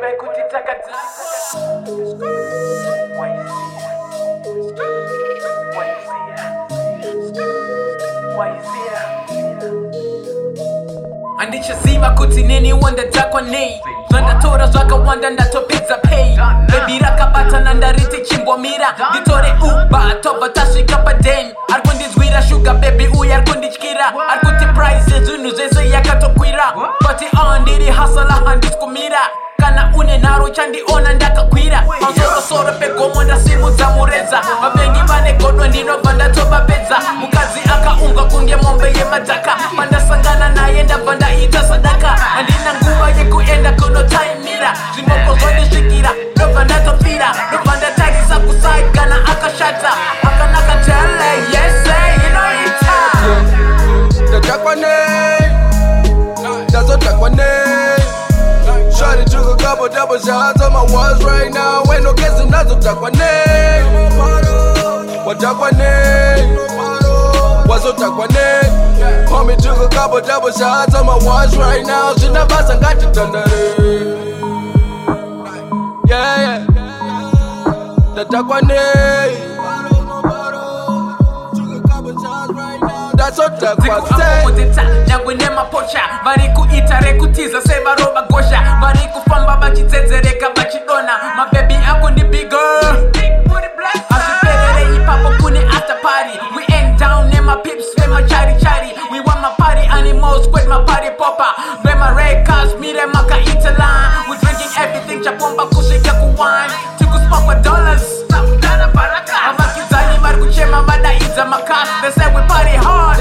kana kuti takataka andichaziva kuti neni wandatakwa nei. Zvandatora zvakawanda ndatopedza pei. Bebi rakabatana ndariti chimbomira. Nditore uba tobva tasvika padeni ari kundinzwira shuga bebi uye ari kundityira ari kuti price yezvinhu zvese yakatokwira. Bati a ndiri hasala handisi kumira kana une nharo chandiona ndakakwira. Pamusorosoro pegomo ndasimudza mureza. Vavengi vane godwa ndinobva ndatobapedza mukadzi akaungwa kunge mombe yemadhaka took a couple double shots on my walls right now. Ain't no guessing that's what takwa nei. What takwa nei? What's what takwa nei? Homie took a couple double shots on my walls right now. She never sang got you Yeah, yeah. Ndadhakwa nei. That's what takwa say. dzikuamomoteta nyangwe nemapocha vari kuita rekutiza sevarova gosha end down nemapips vemacharichari we want mapari animals kwet mapari popa vemarekas mire makaitala we drinking everything chapomba kusvika kuwine tikusmakwa dollars. Vavakidzani vari kuchema vadaidza makas they say we party hard.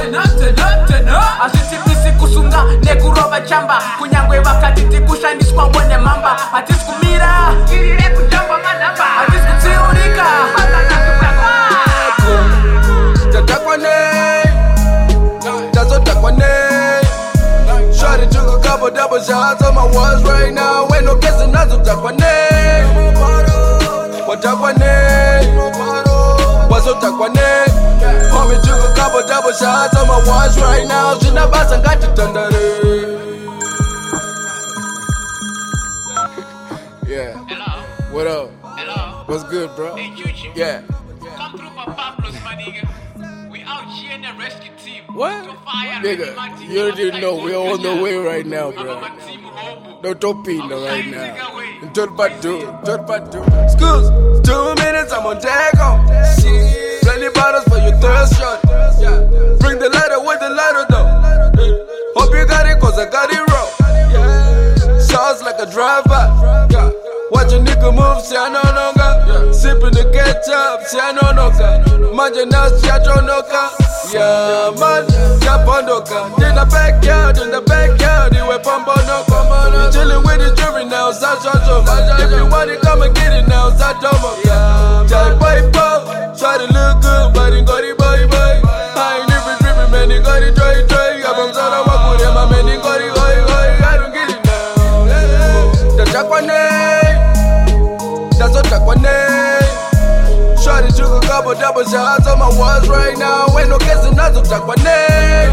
Hazvitibvisi kusunga nekurova chamba. Kunyange vakati tikushandiswawo nemhamba hatisi kumira couple shots on my walls right now. Ain't no guessing nazotakwa nei. Watakwa nei. Wazotakwa nei. Homie took a couple double shots on my walls right now. She never sang got you Yeah. Hello? What up? Hello? What's good, bro? Hey, Chuchu. Yeah. Come through for Pablos, my nigga. We out in the rescue team. What? To fire Nigga, my team. you already know we're on the way right now, I'm bro. my team hobo. No topino right now. Don't but do, don't but do. Schools, two minutes, I'm on deck on. Shit. Plenty bottles for your thirst shot. Yeah. Bring the lighter with the lighter though. Hope you got it, cause I got it wrong. Yeah. Sounds like a drive-by. Yeah. Watch a nigga move, say I know no say I don't know Yeah, man, on no In the backyard, in the backyard, you were pump on no You chillin' with the jury now, South If you want it, come and get it now, South Yeah, Jai boy, boy, try to look good, but ain't got it, boy, boy. I ain't even drippin', man, you got it, dry, dry. I'm from South Walk with him, man, you got it, oi, oi. I don't get it now. The Jackwa that's what takwa Shawty took a couple double shots on my walls right now. Ain't no guessing that's what takwa nei.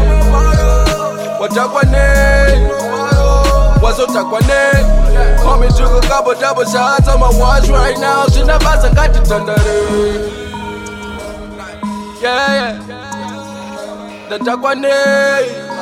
What takwa nei? What's what takwa nei? Homie took a couple double shots on my walls right now. She never got it under Yeah, yeah. The takwa nei.